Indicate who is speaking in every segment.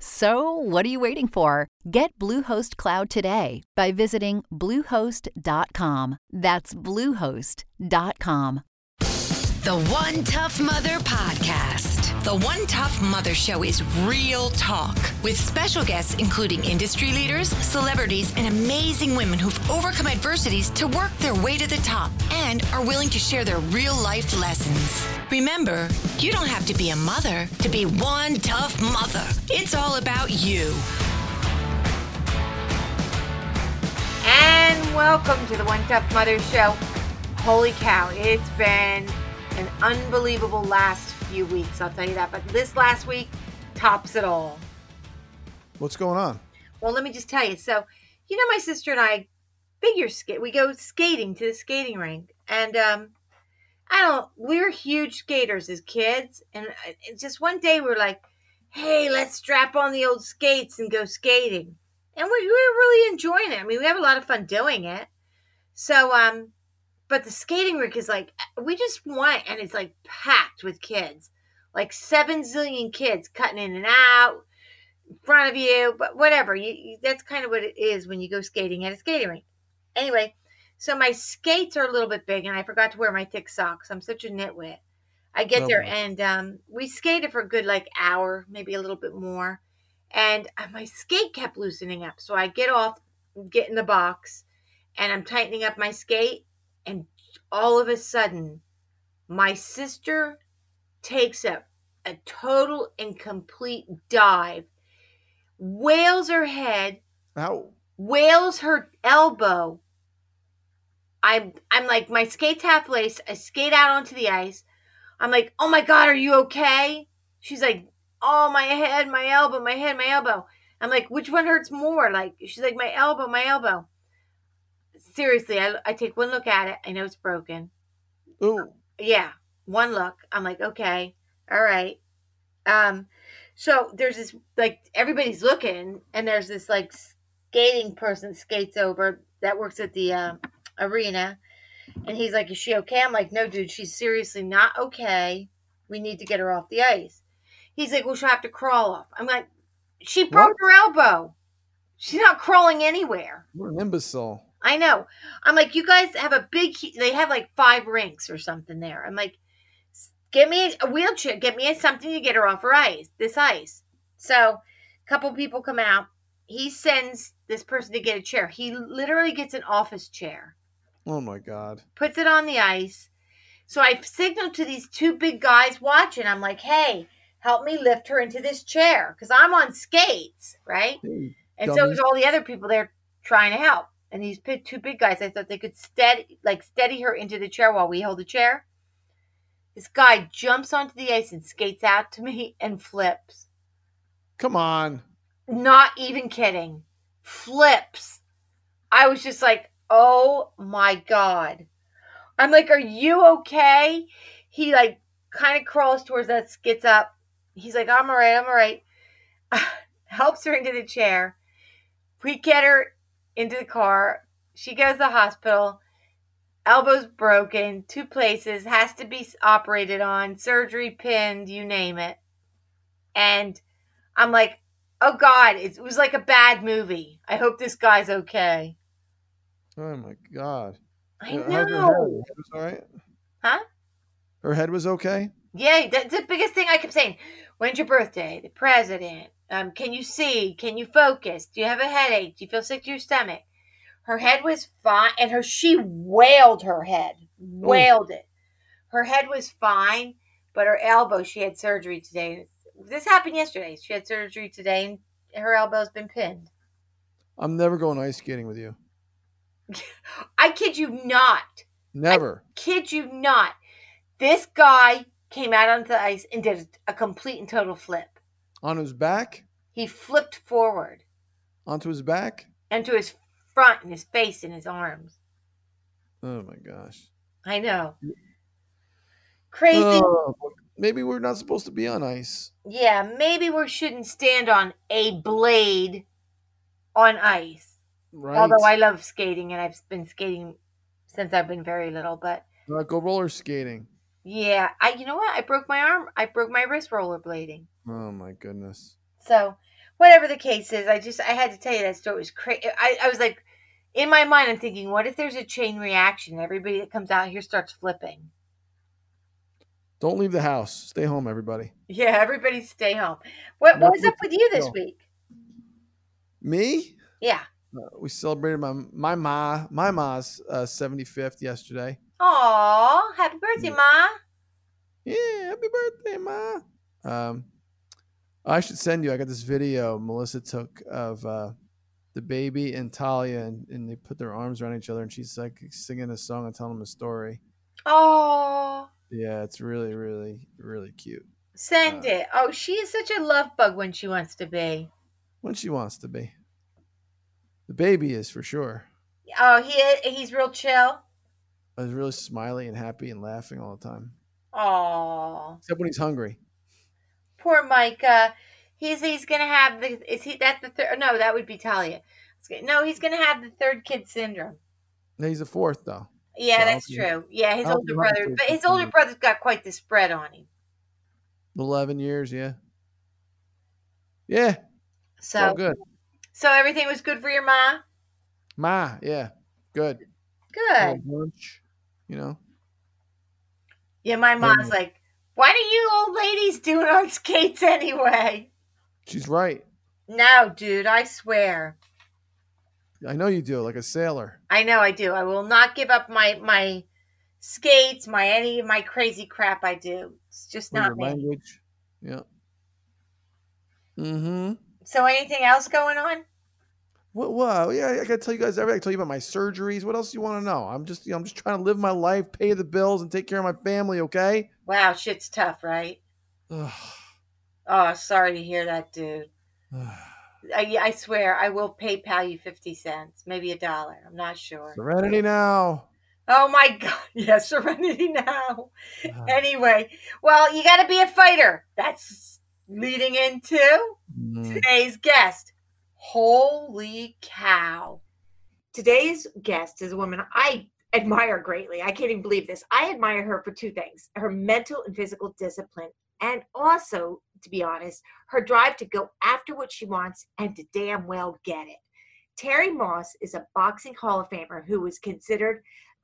Speaker 1: So, what are you waiting for? Get Bluehost Cloud today by visiting Bluehost.com. That's Bluehost.com.
Speaker 2: The One Tough Mother Podcast. The One Tough Mother Show is real talk with special guests including industry leaders, celebrities, and amazing women who've overcome adversities to work their way to the top and are willing to share their real life lessons. Remember, you don't have to be a mother to be one tough mother. It's all about you.
Speaker 3: And welcome to the One Tough Mother Show. Holy cow, it's been an unbelievable last few weeks, I'll tell you that. But this last week tops it all.
Speaker 4: What's going on?
Speaker 3: Well, let me just tell you. So, you know, my sister and I figure skate. We go skating to the skating rink, and um, I don't. We were huge skaters as kids, and uh, just one day we are like, "Hey, let's strap on the old skates and go skating." And we, we were really enjoying it. I mean, we have a lot of fun doing it. So, um, but the skating rink is like we just went, and it's like packed with kids, like seven zillion kids cutting in and out in front of you. But whatever, you, you that's kind of what it is when you go skating at a skating rink. Anyway, so my skates are a little bit big, and I forgot to wear my thick socks. I'm such a nitwit. I get
Speaker 4: No
Speaker 3: there, and um, we skated for a good like hour, maybe a little bit more, and uh, my skate kept loosening up. So I get off, get in the box, and I'm tightening up my skate, and all of a sudden, my sister takes a a total and complete dive, wails her head,
Speaker 4: Ow.
Speaker 3: wails her elbow. I'm I'm like my skates half laced. I skate out onto the ice. I'm like, oh my god, are you okay? She's like, oh my head, my elbow, my head, my elbow. I'm like, which one hurts more? Like she's like, my elbow, my elbow. Seriously, I, I take one look at it. I know it's broken.
Speaker 4: Ooh.
Speaker 3: Yeah, one look. I'm like, okay, all right. Um, so there's this like everybody's looking, and there's this like skating person skates over that works at the uh, arena, and he's like, "Is she okay?" I'm like, "No, dude, she's seriously not okay. We need to get her off the ice." He's like, "Well, she'll have to crawl off." I'm like, "She broke her elbow. She's not crawling anywhere."
Speaker 4: What an imbecile.
Speaker 3: I know. I'm like, you guys have a big. They have like five rinks or something there. I'm like, get me a wheelchair. Get me something to get her off her ice. This ice. So, a couple people come out. He sends this person to get a chair. He literally gets an office chair,
Speaker 4: Oh my god.
Speaker 3: puts it on the ice. So I signal to these two big guys watching. I'm like, hey, help me lift her into this chair because I'm on skates, right?
Speaker 4: Hey,
Speaker 3: And so was all the other people there trying to help. And these big, two big guys, I thought they could steady, like steady her into the chair while we hold the chair. This guy jumps onto the ice and skates out to me and flips.
Speaker 4: Come on.
Speaker 3: Not even kidding. Flips. I was just like, oh my God. I'm like, are you okay? He like kind of crawls towards us, gets up. He's like, I'm all right, I'm all right. Helps her into the chair. We get her into the car. She goes to the hospital. Elbow's broken, two places, has to be operated on, surgery pinned, you name it. And I'm like, oh God, it was like a bad movie. I hope this guy's okay.
Speaker 4: Oh my god.
Speaker 3: I know.
Speaker 4: Her head was all right?
Speaker 3: Huh?
Speaker 4: Her head was okay?
Speaker 3: Yeah, that's the biggest thing I kept saying. When's your birthday? The president. Um, can you see? Can you focus? Do you have a headache? Do you feel sick to your stomach? Her head was fine, and her she wailed her head, wailed it. Her head was fine, but her elbow, she had surgery today. this happened yesterday. She had surgery today, and her elbow's been pinned.
Speaker 4: I'm never going ice skating with you.
Speaker 3: I kid you not.
Speaker 4: Never.
Speaker 3: Kid you not. This guy came out onto the ice and did a complete and total flip.
Speaker 4: On his back?
Speaker 3: He flipped forward
Speaker 4: Onto his back?
Speaker 3: and to his front and his face and his arms.
Speaker 4: Oh my gosh.
Speaker 3: I know. Crazy.
Speaker 4: Oh, maybe we're not supposed to be on ice.
Speaker 3: Yeah, maybe we shouldn't stand on a blade on ice.
Speaker 4: Right.
Speaker 3: Although I love skating and I've been skating since I've been very little, but
Speaker 4: Uh, go roller skating.
Speaker 3: yeah, I you know what? I broke my arm. I broke my wrist rollerblading.
Speaker 4: Oh my goodness.
Speaker 3: So, whatever the case is, I just I had to tell you that story it was crazy. I, I was like, in my mind, I'm thinking, what if there's a chain reaction? Everybody that comes out here starts flipping.
Speaker 4: Don't leave the house. Stay home, everybody.
Speaker 3: Yeah, everybody stay home. What what was up with you this week?
Speaker 4: Me?
Speaker 3: Yeah.
Speaker 4: Uh, we celebrated my my ma my ma's uh, 75th yesterday.
Speaker 3: Aw, happy birthday, Ma.
Speaker 4: Yeah, happy birthday, ma. Um, I should send you. I got this video Melissa took of uh, the baby and Talia, and, and they put their arms around each other, and she's like singing a song and telling them a story.
Speaker 3: Oh,
Speaker 4: Yeah, it's really, really, really cute.
Speaker 3: send
Speaker 4: Uh,
Speaker 3: it. Oh, she is such a love bug when she wants to be.
Speaker 4: When she wants to be. The baby is for sure.
Speaker 3: Oh, he he's real chill.
Speaker 4: He's really smiley and happy and laughing all the time,
Speaker 3: Oh,
Speaker 4: except when he's hungry.
Speaker 3: Poor Micah. He's he's gonna have the is he that the third? No, that would be Talia. No, he's gonna have the third kid syndrome.
Speaker 4: No, He's a fourth though.
Speaker 3: Yeah,
Speaker 4: So
Speaker 3: that's true. Yeah, his older brother, but his older brother's got quite the spread on him.
Speaker 4: Eleven years, yeah. Yeah, it's all
Speaker 3: So,
Speaker 4: good.
Speaker 3: so everything was good for your ma.
Speaker 4: Ma, yeah, good.
Speaker 3: Good.
Speaker 4: Lunch, you know.
Speaker 3: Yeah, my mom's like, "What are you old ladies doing on skates anyway?"
Speaker 4: She's right.
Speaker 3: No, dude, I swear.
Speaker 4: I know you do, like a sailor.
Speaker 3: I know I do. I will not give up my my skates, my any of my crazy crap I do. It's just
Speaker 4: With
Speaker 3: not me.
Speaker 4: language. Yeah. Mm-hmm.
Speaker 3: So anything else going on?
Speaker 4: What? Wow. Yeah, I gotta tell you guys. everything. I tell you about my surgeries. What else do you want to know? I'm just, you know, I'm just trying to live my life, pay the bills, and take care of my family. Okay.
Speaker 3: Wow, shit's tough, right?
Speaker 4: Ugh.
Speaker 3: Oh, sorry to hear that, dude. I, I swear I will PayPal you 50 cents, maybe a dollar. I'm not sure.
Speaker 4: Serenity now.
Speaker 3: Oh my God. Yes, serenity now.
Speaker 4: Ugh.
Speaker 3: Anyway, well, you got to be a fighter. That's leading into
Speaker 4: Mm.
Speaker 3: today's guest. Holy cow. Today's guest is a woman I admire greatly. I can't even believe this. I admire her for two things her mental and physical discipline, and also, to be honest, her drive to go after what she wants and to damn well get it. Terri Moss is a boxing Hall of Famer who was considered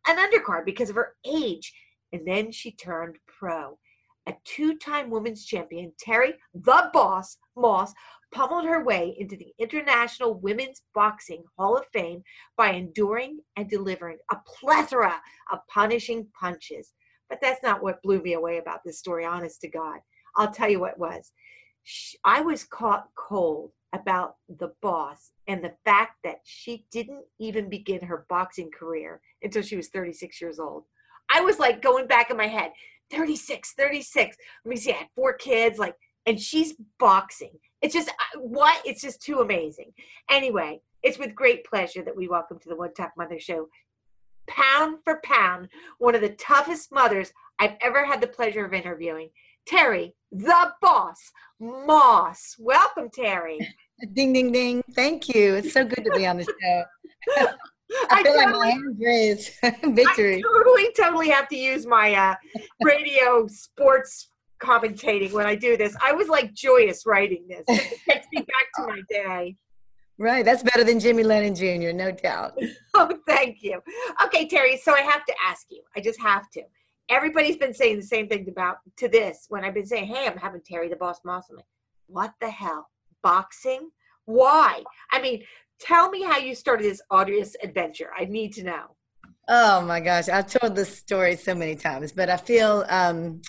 Speaker 3: an undercard because of her age, and then she turned pro. A two time women's champion, Terri the Boss Moss pummeled her way into the International Women's Boxing Hall of Fame by enduring and delivering a plethora of punishing punches. But that's not what blew me away about this story, honest to God. I'll tell you what was. I was caught cold about the boss and the fact that she didn't even begin her boxing career until she was 36 years old. I was like going back in my head 36, 36. Let me see, I had four kids, like, and she's boxing. It's just what? It's just too amazing. Anyway, it's with great pleasure that we welcome to the One Tough Mother Show, pound for pound, one of the toughest mothers I've ever had the pleasure of interviewing, Terri, the boss, Moss. Welcome, Terri.
Speaker 5: Ding, ding, ding. Thank you. It's so good to be on the show. I feel like my raised. Victory.
Speaker 3: I totally, totally have to use my uh, radio sports commentating when I do this. I was like joyous writing this. It takes me back to my day.
Speaker 5: Right. That's better than Jimmy Lennon Jr., no doubt.
Speaker 3: Oh, thank you. Okay, Terri. So I have to ask you. I just have to. Everybody's been saying the same thing about to this when I've been saying, "Hey, I'm having Terri the Boss Moss." I'm like, "What the hell? Boxing? Why?" I mean, tell me how you started this audience adventure. I need to know.
Speaker 5: Oh my gosh. I've told this story so many times, but I feel um,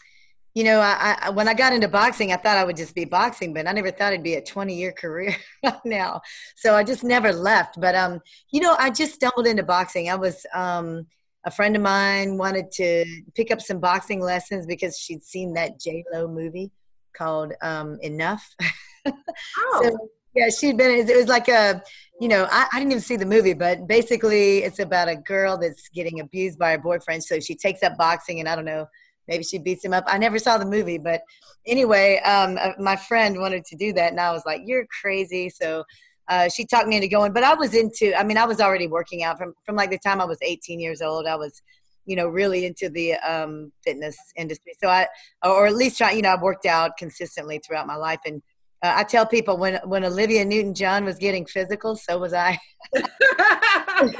Speaker 5: you know, I, I, when I got into boxing, I thought I would just be boxing, but I never thought it'd be a 20 year career now. So I just never left. But um, you know, I just stumbled into boxing. I was um, a friend of mine wanted to pick up some boxing lessons because she'd seen that J Lo movie called um, Enough.
Speaker 3: Oh.
Speaker 5: so, yeah, she'd been. It was like a, you know, I, I didn't even see the movie, but basically, it's about a girl that's getting abused by her boyfriend. So she takes up boxing, and I don't know maybe she beats him up. I never saw the movie, but anyway, um, uh, my friend wanted to do that, and I was like, "You're crazy!" So uh, she talked me into going. But I was into. I mean, I was already working out from from like the time I was 18 years old. I was, you know, really into the um, fitness industry. So I, or at least try. You know, I worked out consistently throughout my life, and uh, I tell people when when Olivia Newton John was getting physical, so was I.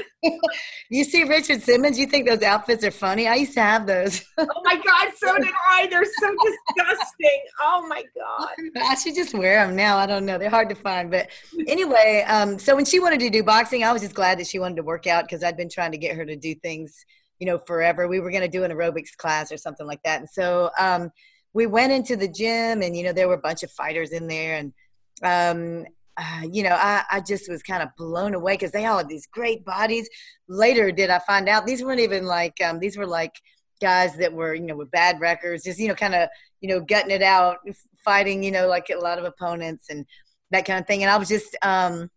Speaker 5: you see Richard Simmons, you think those outfits are funny? I used to have those.
Speaker 3: oh my God, so did I. They're so disgusting. Oh my God.
Speaker 5: I should just wear them now. I don't know. They're hard to find. But anyway, um, so when she wanted to do boxing, I was just glad that she wanted to work out because I'd been trying to get her to do things, you know, forever. We were going to do an aerobics class or something like that. And so, um, we went into the gym and you know there were a bunch of fighters in there and um, uh, you know I, I just was kind of blown away because they all had these great bodies. Later did i find out these weren't even like um, these were like guys that were you know with bad records just you know kind of you know gutting it out fighting you know like a lot of opponents and that kind of thing. And i was just um,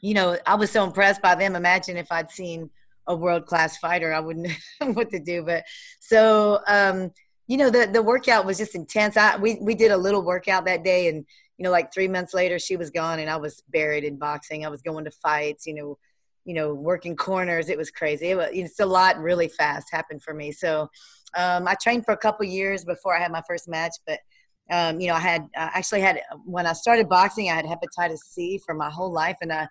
Speaker 5: you know i was so impressed by them. Imagine if i'd seen a world class fighter i wouldn't know what to do. But so um, you know the the workout was just intense. I we we did a little workout that day, and you know like three months later she was gone, and I was buried in boxing. I was going to fights, you know, you know working corners. It was crazy. It was it's a lot really fast happened for me. So um, I trained for a couple years before I had my first match, but. Um, you know, I had I actually had when I started boxing, I had hepatitis C for my whole life, and I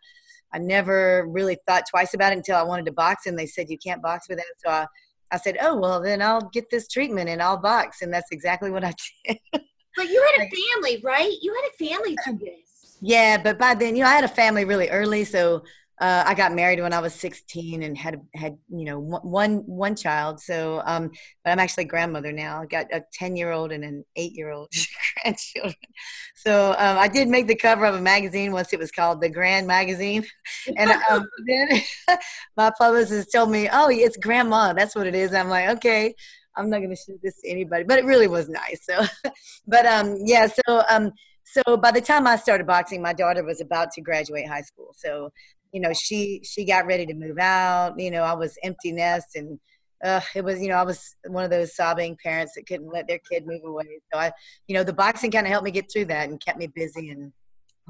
Speaker 5: I never really thought twice about it until I wanted to box, and they said you can't box with that. So I I said, oh, well, then I'll get this treatment and I'll box. And that's exactly what I did.
Speaker 3: But you had a family, right? You had a family to this.
Speaker 5: Yeah, but by then, you know, I had a family really early. So uh, I got married when I was 16 and had had you know one one child. So, um, but I'm actually grandmother now. I got a 10 year old and an eight year old grandchildren. So um, I did make the cover of a magazine once. It was called the Grand Magazine, and um, then my publicist told me, "Oh, it's grandma. That's what it is." I'm like, okay. I'm not going to show this to anybody, but it really was nice. So, but um, yeah. So um, so by the time I started boxing, my daughter was about to graduate high school. So you know she she got ready to move out you know i was empty nest and uh, it was you know i was one of those sobbing parents that couldn't let their kid move away. So i you know the boxing kind of helped me get through that and kept me busy and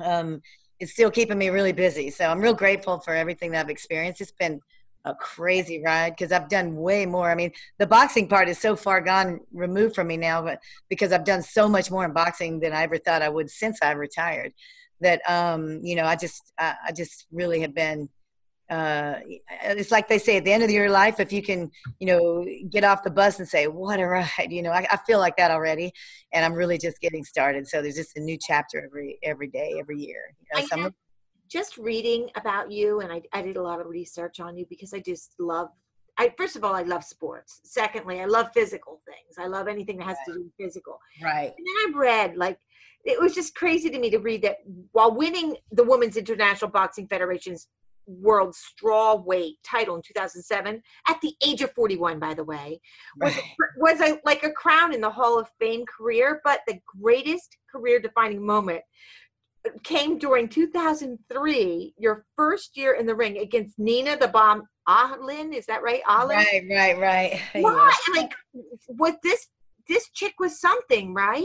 Speaker 5: um, it's still keeping me really busy. So i'm real grateful for everything that i've experienced. It's been a crazy ride because I've done way more. I mean, the boxing part is so far gone removed from me now, but because I've done so much more in boxing than I ever thought I would since I retired that um, you know I just I, I just really have been. Uh, it's like they say at the end of your life, if you can, you know, get off the bus and say, "What a ride!" You know, I, I feel like that already, and I'm really just getting started. So there's just a new chapter every every day, every year. You know,
Speaker 3: I have, just reading about you, and I, I did a lot of research on you because I just love I first of all I love sports. Secondly, I love physical things. I love anything that has right. to do with physical.
Speaker 5: Right.
Speaker 3: And then I read like it was just crazy to me to read that while winning the Women's International Boxing Federation's world straw weight title in 2007 at the age of 41 by the way was, was a, like a crown in the hall of fame career but the greatest career defining moment came during 2003 your first year in the ring against nina the bomb ahlin is that right?
Speaker 5: Ahlin? Right right right.
Speaker 3: Why? Yeah. like was this this chick was something right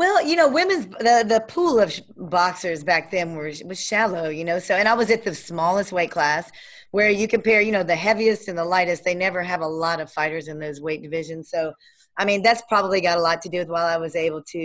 Speaker 5: well, you know, women's the the pool of boxers back then was was shallow, you know. So, and I was at the smallest weight class, where you compare, you know, the heaviest and the lightest. They never have a lot of fighters in those weight divisions. So, I mean, that's probably got a lot to do with why I was able to,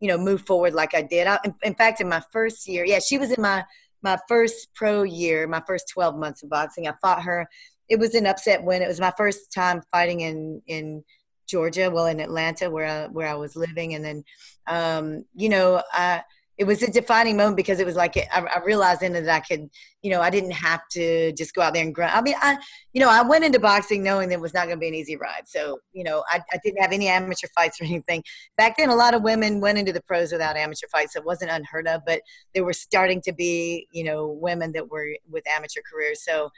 Speaker 5: you know, move forward like I did. I, in, in fact, in my first year, yeah, she was in my my first pro year, my first twelve months of boxing. I fought her. It was an upset win. It was my first time fighting in in Georgia, well in Atlanta where I, where I was living, and then um, you know I it was a defining moment because it was like I, I realized then that I could, you know, I didn't have to just go out there and grunt. I mean, I, you know, I went into boxing knowing that it was not going to be an easy ride. So, you know, I, I didn't have any amateur fights or anything. Back then, a lot of women went into the pros without amateur fights. It wasn't unheard of, but there were starting to be, you know, women that were with amateur careers. So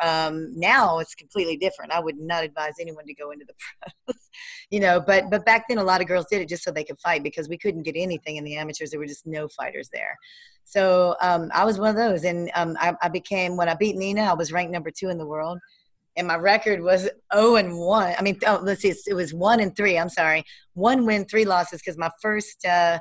Speaker 5: um, now it's completely different. I would not advise anyone to go into the pros, you know, but but back then a lot of girls did it just so they could fight because we couldn't get anything in the amateurs. There were just no fighters there. So um, I was one of those, and um, I, I, became when I beat Nina, I was ranked number two in the world, and my record was zero oh and one. I mean, oh, let's see, it was one and three. I'm sorry, one win, three losses because my first. Uh,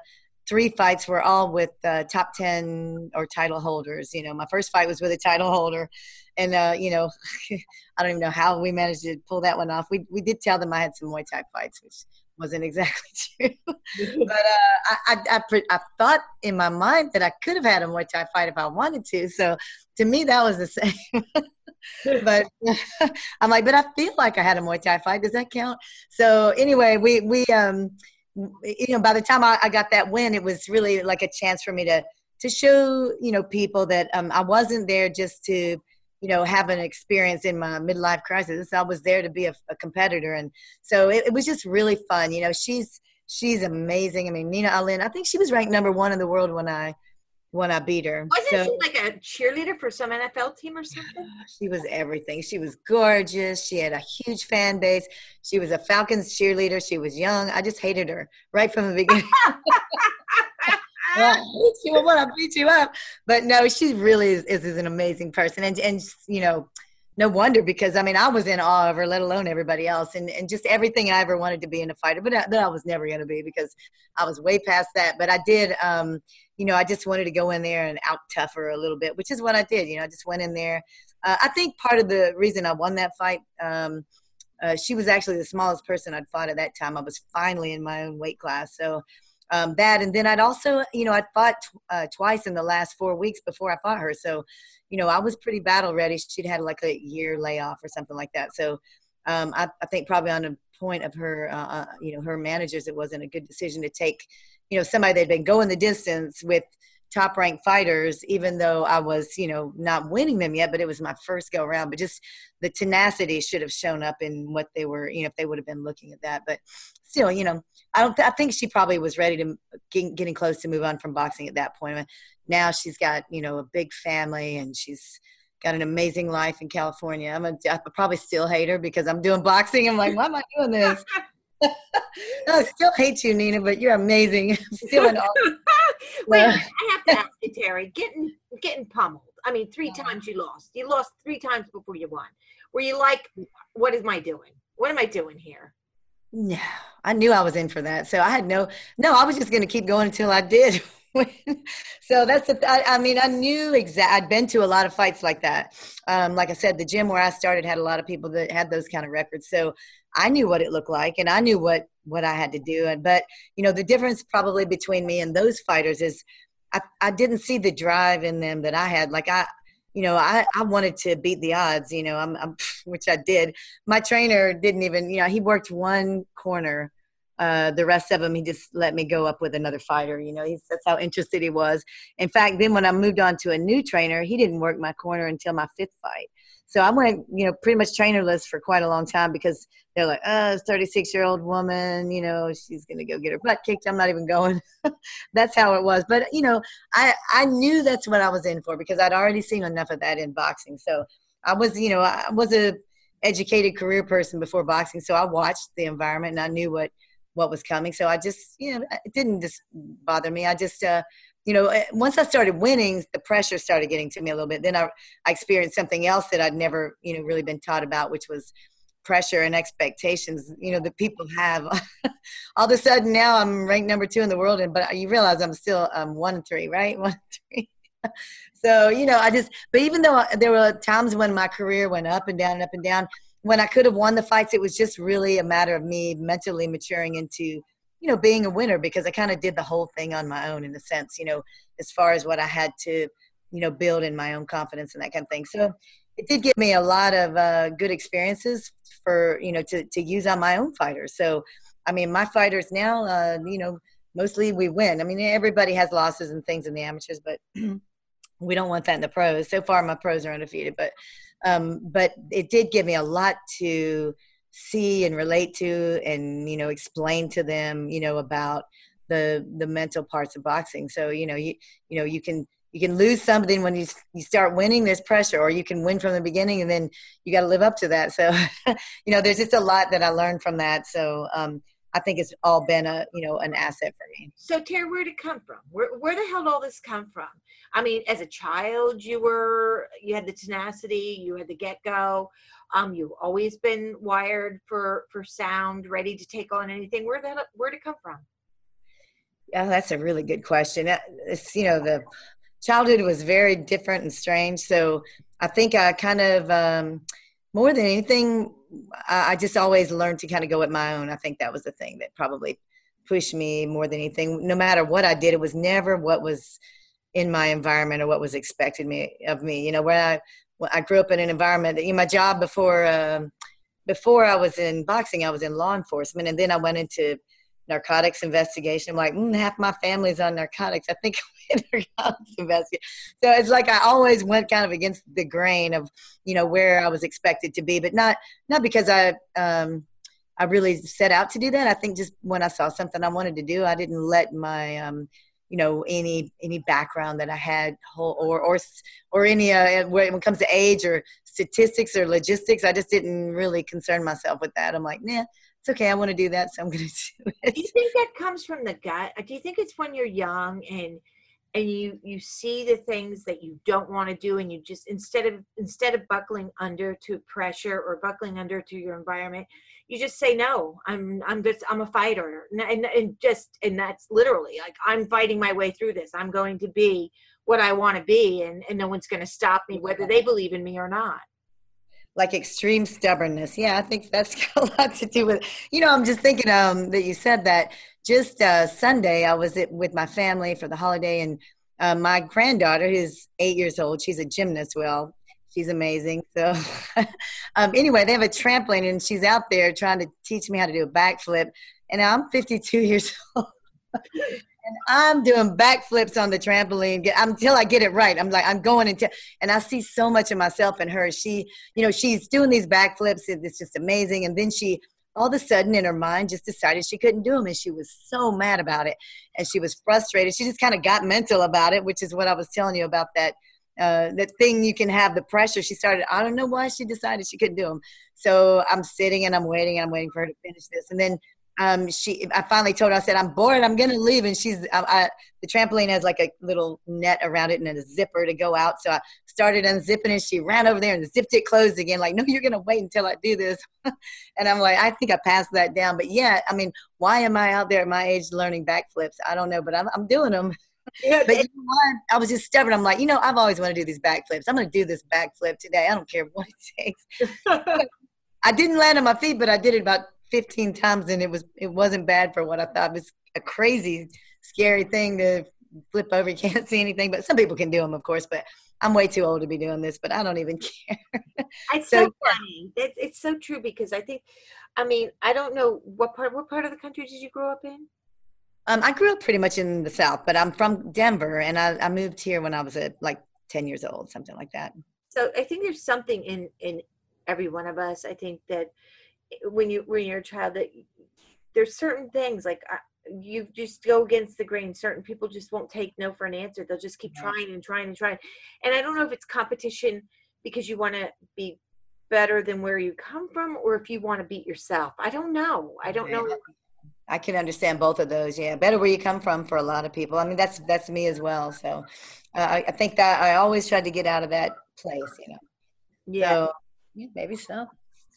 Speaker 5: three fights were all with uh, top 10 or title holders you know my first fight was with a title holder and uh, you know i don't even know how we managed to pull that one off we, we did tell them i had some muay thai fights which wasn't exactly true. but uh, I, I, I, I, thought in my mind that I could have had a Muay Thai fight if I wanted to. So to me, that was the same. but I'm like, but I feel like I had a Muay Thai fight. Does that count? So anyway, we we um, you know, by the time I, I got that win, it was really like a chance for me to to show you know people that um, I wasn't there just to you know, have an experience in my midlife crisis. I was there to be a, a competitor, and so it, it, was just really fun. You know, she's she's amazing. I mean, Nina Alin. I think she was ranked number one in the world when I when I beat her.
Speaker 3: Wasn't so, she like a cheerleader for some NFL team or something?
Speaker 5: She was everything. She was gorgeous. She had a huge fan base. She was a Falcons cheerleader. She was young. I just hated her right from the beginning. Beat you up, I beat you up. But no, she really is, is, is, an amazing person. And, and, you know, no wonder because I mean, I was in awe of her, let alone everybody else. And, and just everything I ever wanted to be in a fighter, but that I was never going to be because I was way past that. But I did, um, you know, I just wanted to go in there and out tough her a little bit, which is what I did. You know, I just went in there. Uh, I think part of the reason I won that fight, um, uh, she was actually the smallest person I'd fought at that time. I was finally in my own weight class. So, um, that. And then I'd also, you know, I'd fought uh, twice in the last four weeks before I fought her. So, you know, I was pretty battle ready. She'd had like a year layoff or something like that. So um, I, I, think probably on the point of her, uh, uh, you know, her managers, it wasn't a good decision to take, you know, somebody that'd been going the distance with top ranked fighters, even though I was, you know, not winning them yet, but it was my first go around. But just the tenacity should have shown up in what they were, you know, if they would have been looking at that. But still, you know, I don't. I think she probably was ready to get, getting close to move on from boxing at that point. Now she's got, you know, a big family and she's got an amazing life in California. I'm a, I probably still hate her because I'm doing boxing. I'm like, why am I doing this? I still hate you, Nina, but you're amazing. still in all.
Speaker 3: Wait, I have to ask you, Terri. Getting getting pummeled. I mean, three times you lost. You lost three times before you won. Were you like, what am I doing? What am I doing here?
Speaker 5: No, I knew I was in for that. So I had no, no, I was just going to keep going until I did. so that's the, I, I, mean, I knew exact. I'd been to a lot of fights like that. Um, like I said, the gym where I started had a lot of people that had those kind of records. So I knew what it looked like and I knew what, what I had to do. And, but you know, the difference probably between me and those fighters is I, I didn't see the drive in them that I had. Like I, you know, I, I wanted to beat the odds, you know, I'm, I'm, which I did. My trainer didn't even, you know, he worked one corner. Uh, the rest of them, he just let me go up with another fighter. You know, he's, that's how interested he was. In fact, then when I moved on to a new trainer, he didn't work my corner until my fifth fight. So I went, you know, pretty much trainerless for quite a long time because they're like, oh, 36 year old woman, you know, she's going to go get her butt kicked. I'm not even going. that's how it was. But, you know, I, I knew that's what I was in for because I'd already seen enough of that in boxing. So I was, you know, I was a educated career person before boxing. So I watched the environment and I knew what, what was coming. So I just, you know, it didn't just bother me. I just, uh, you know, eh, once I started winning, the pressure started getting to me a little bit. Then I, I experienced something else that I'd never, you know, really been taught about, which was pressure and expectations. You know, that people have. All of a sudden, now I'm ranked number two in the world, and but you realize I'm still um, one and three, right? One three. so you know, I just. But even though there were times when my career went up and down and up and down, when I could have won the fights, it was just really a matter of me mentally maturing into you know, being a winner because I kind of did the whole thing on my own in a sense, you know, as far as what I had to, you know, build in my own confidence and that kind of thing. So it did give me a lot of uh, good experiences for, you know, to, to use on my own fighters. So, I mean, my fighters now, uh, you know, mostly we win. I mean, everybody has losses and things in the amateurs, but we don't want that in the pros. So far, my pros are undefeated, but um, but it did give me a lot to see and relate to, and you know, explain to them, you know, about the the mental parts of boxing. So you know, you you know, you can you can lose something when you you start winning. There's pressure, or you can win from the beginning, and then you got to live up to that. So you know, there's just a lot that I learned from that. So um, I think it's all been a you know an asset for me.
Speaker 3: So Terri, where did it come from? Where where the hell did all this come from? I mean, as a child, you were you had the tenacity, you had the get go. Um, you've always been wired for for sound, ready to take on anything. Where that where did it come from?
Speaker 5: Yeah, that's a really good question. It's you know the childhood was very different and strange. So I think I kind of um, more than anything I just always learned to kind of go at my own. I think that was the thing that probably pushed me more than anything. No matter what I did, it was never what was in my environment or what was expected me of me. You know, where I I grew up in an environment that you know, my job before um, before I was in boxing, I was in law enforcement, and then I went into narcotics investigation. I'm like, mm, half my family's on narcotics. I think narcotics investigation. So it's like I always went kind of against the grain of, you know, where I was expected to be, but not not because I um, I really set out to do that. I think just when I saw something I wanted to do, I didn't let my um, you know any any background that I had whole or or or any uh, when it comes to age or statistics or logistics, I just didn't really concern myself with that. I'm like, nah, it's okay. I want to do that, so I'm going to do it.
Speaker 3: Do you think that comes from the gut? Do you think it's when you're young and and you you see the things that you don't want to do, and you just instead of instead of buckling under to pressure or buckling under to your environment, you just say no. I'm I'm just I'm a fighter, and and just and that's literally like I'm fighting my way through this. I'm going to be what I want to be, and and no one's going to stop me, whether they believe in me or not
Speaker 5: like extreme stubbornness. Yeah, I think that's got a lot to do with. You know, I'm just thinking um, that you said that. Just uh, Sunday, I was with my family for the holiday, and uh, my granddaughter, who's eight years old, she's a gymnast. Well, she's amazing. So, um, anyway, they have a trampoline, and she's out there trying to teach me how to do a backflip. And I'm 52 years old and I'm doing backflips on the trampoline until I get it right. I'm like, I'm going into, and I see so much of myself in her. She, you know, she's doing these backflips. It's just amazing. And then she, all of a sudden, in her mind, just decided she couldn't do them, and she was so mad about it, and she was frustrated. She just kind of got mental about it, which is what I was telling you about that. Uh, that thing you can have the pressure. She started. I don't know why she decided she couldn't do them. So I'm sitting and I'm waiting and I'm waiting for her to finish this, and then um, she, I finally told her, I said, I'm bored. I'm going to leave. And she's, I, I, the trampoline has like a little net around it and a zipper to go out. So I started unzipping and she ran over there and zipped it closed again. Like, no, you're going to wait until I do this. and I'm like, I think I passed that down. But yeah, I mean, why am I out there at my age learning backflips? I don't know, but I'm, I'm doing them. Yeah, but you know what? I was just stubborn. I'm like, you know, I've always wanted to do these backflips. I'm going to do this backflip today. I don't care what it takes. I didn't land on my feet, but I did it about 15 times and it was it wasn't bad for what I thought it was a crazy scary thing to flip over you can't see anything but some people can do them of course but I'm way too old to be doing this but I don't even care
Speaker 3: it's so, so funny it's, it's so true because I think I mean I don't know what part what part of the country did you grow up in
Speaker 5: um, I grew up pretty much in the South, but I'm from Denver, and I, I moved here when I was like 10 years old, something like that.
Speaker 3: So I think there's something in in every one of us. I think that when you when you're a child that there's certain things like uh, you just go against the grain. Certain people just won't take no for an answer. They'll just keep trying and trying and trying. And i don't know if it's competition because you want to be better than where you come from or if you want to beat yourself. I don't know. I don't know.
Speaker 5: I can understand both of those. Yeah better where you come from for a lot of people. I mean that's that's me as well. So uh, I, I, think that i always tried to get out of that place you know. Yeah. So, yeah maybe so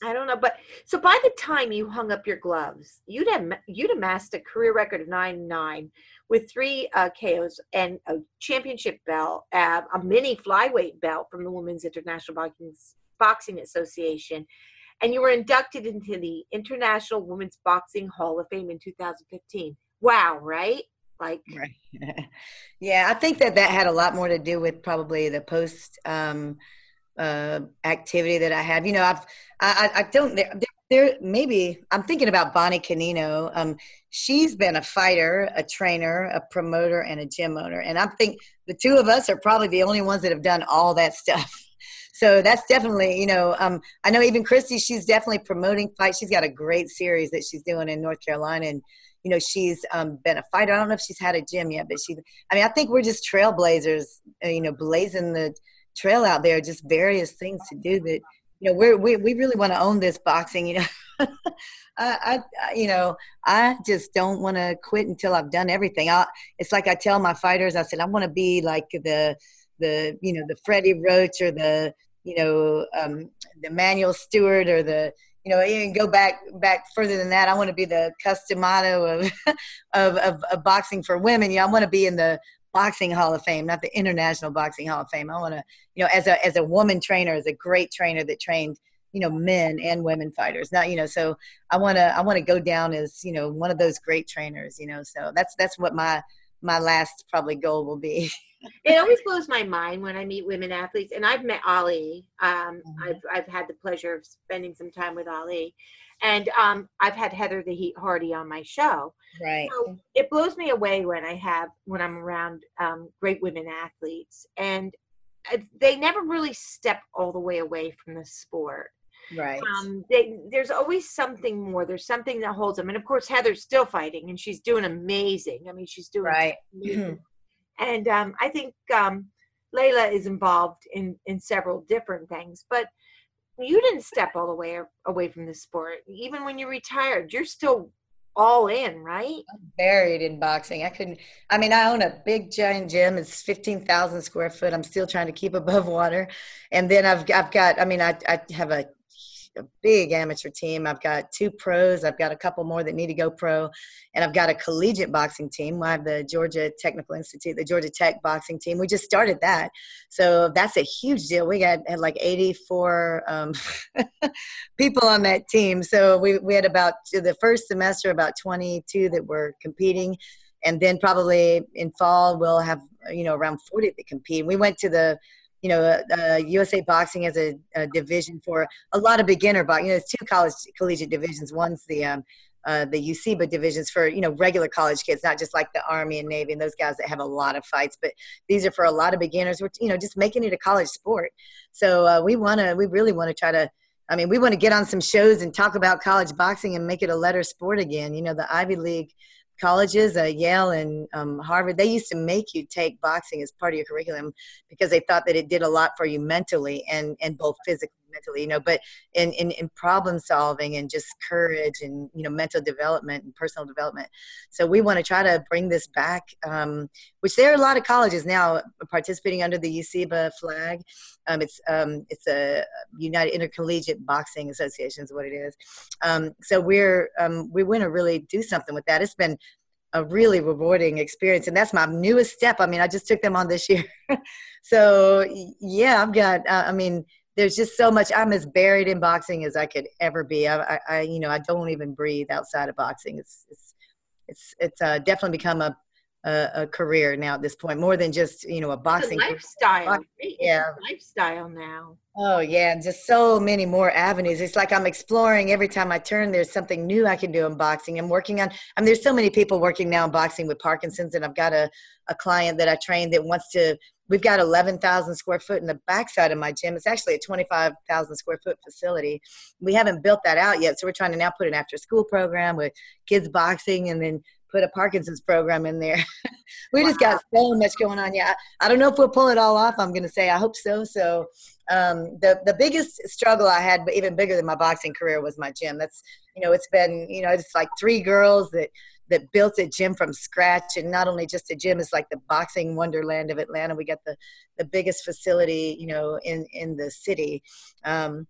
Speaker 3: I don't know, but so by the time you hung up your gloves, you'd have you'd amassed a career record of nine nine with three uh, KOs and a championship belt, uh, a mini flyweight belt from the Women's International Boxing, Boxing Association, and you were inducted into the International Women's Boxing Hall of Fame in 2015. Wow, right? Like,
Speaker 5: right. yeah, I think that that had a lot more to do with probably the post. Um, uh, activity that I have. You know, I've I, I don't. There, there, maybe I'm thinking about Bonnie Canino. Um, she's been a fighter, a trainer, a promoter, and a gym owner, and I think the two of us are probably the only ones that have done all that stuff. So that's definitely, you know, um, I know even Christy, she's definitely promoting fights. She's got a great series that she's doing in North Carolina, and you know, she's um, been a fighter. I don't know if she's had a gym yet, but she. I mean, I think we're just trailblazers, uh, you know, blazing the trail out there. Just various things to do that you know, we're, we we really want to own this boxing. You know, I, I, you know, I just don't want to quit until I've done everything. I, it's like I tell my fighters, I said, I want to be like the the you know the Freddie Roach or the you know um, the Manuel Steward or the you know even go back back further than that. I want to be the Cus D'Amato of, of, of of boxing for women. You know, I want to be in the boxing hall of fame not the international boxing hall of fame. I want to you know as a as a woman trainer as a great trainer that trained you know men and women fighters. Not you know so i want to i want to go down as you know one of those great trainers you know so that's that's what my my last probably goal will be.
Speaker 3: It always blows my mind when i meet women athletes and i've met ali um, mm-hmm. i've i've had the pleasure of spending some time with ali and um, I've had Heather the Heat Hardy on my show.
Speaker 5: Right.
Speaker 3: So it blows me away when I have when I'm around um, great women athletes, and uh, they never really step all the way away from the sport.
Speaker 5: Right.
Speaker 3: Um, they, there's always something more. There's something that holds them, and of course Heather's still fighting, and she's doing amazing. I mean, she's doing
Speaker 5: right.
Speaker 3: and um, I think um, Laila is involved in in several different things, but you didn't step all the way away from the sport. Even when you retired, you're still all in, right?
Speaker 5: I'm buried in boxing. I couldn't. I mean, I own a big giant gym. It's fifteen thousand square foot. I'm still trying to keep above water, and then I've I've got. I mean, I I have a a big amateur team. I've got two pros. I've got a couple more that need to go pro, and I've got a collegiate boxing team. I have the Georgia Technical Institute, the Georgia Tech boxing team. We just started that, so that's a huge deal. We got had like 84 um, people on that team. So we we had about the first semester about 22 that were competing. And then probably in fall we'll have you know around 40 that compete. We went to the you know, uh, uh USA Boxing as a, a, division for a lot of beginner boxing. You know, there's two college collegiate divisions. One's the um, uh, the UCBA divisions for you know regular college kids, not just like the Army and Navy and those guys that have a lot of fights. But these are for a lot of beginners. We're you know just making it a college sport. So uh, we want to, we really want to try to. I mean, we want to get on some shows and talk about college boxing and make it a letter sport again. You know, the Ivy League colleges, uh, Yale and um, Harvard, they used to make you take boxing as part of your curriculum because they thought that it did a lot for you mentally and, and both physically mentally, you know, but in, in, in problem solving and just courage and, you know, mental development and personal development. So we want to try to bring this back, um, which there are a lot of colleges now participating under the UCBA flag. Um, it's, um, it's a United Intercollegiate Boxing Association is what it is. Um, so we're, um, we want to really do something with that. It's been a really rewarding experience and that's my newest step i mean i just took them on this year so yeah i've got uh, i mean there's just so much. I'm as buried in boxing as I could ever be. I, I, I you know, I don't even breathe outside of boxing. It's, it's, it's, it's uh, definitely become a, a, a, career now at this point, more than just you know a boxing
Speaker 3: a lifestyle.
Speaker 5: Yeah,
Speaker 3: lifestyle now.
Speaker 5: Oh yeah, and just so many more avenues. It's like I'm exploring every time I turn. There's something new I can do in boxing. I'm working on. I mean, there's so many people working now in boxing with Parkinson's, and I've got a a client that I trained that wants to We've got 11,000 square foot in the backside of my gym. It's actually a 25,000 square foot facility. We haven't built that out yet, so we're trying to now put an after school program with kids boxing and then put a Parkinson's program in there. we wow. just got so much going on. Yeah, I don't know if we'll pull it all off. I'm going to say I hope so. So um, the the biggest struggle I had, but even bigger than my boxing career, was my gym. That's you know it's been you know it's like three girls that that built a gym from scratch and not only just a gym it's like the boxing wonderland of atlanta we got the the biggest facility you know in in the city um,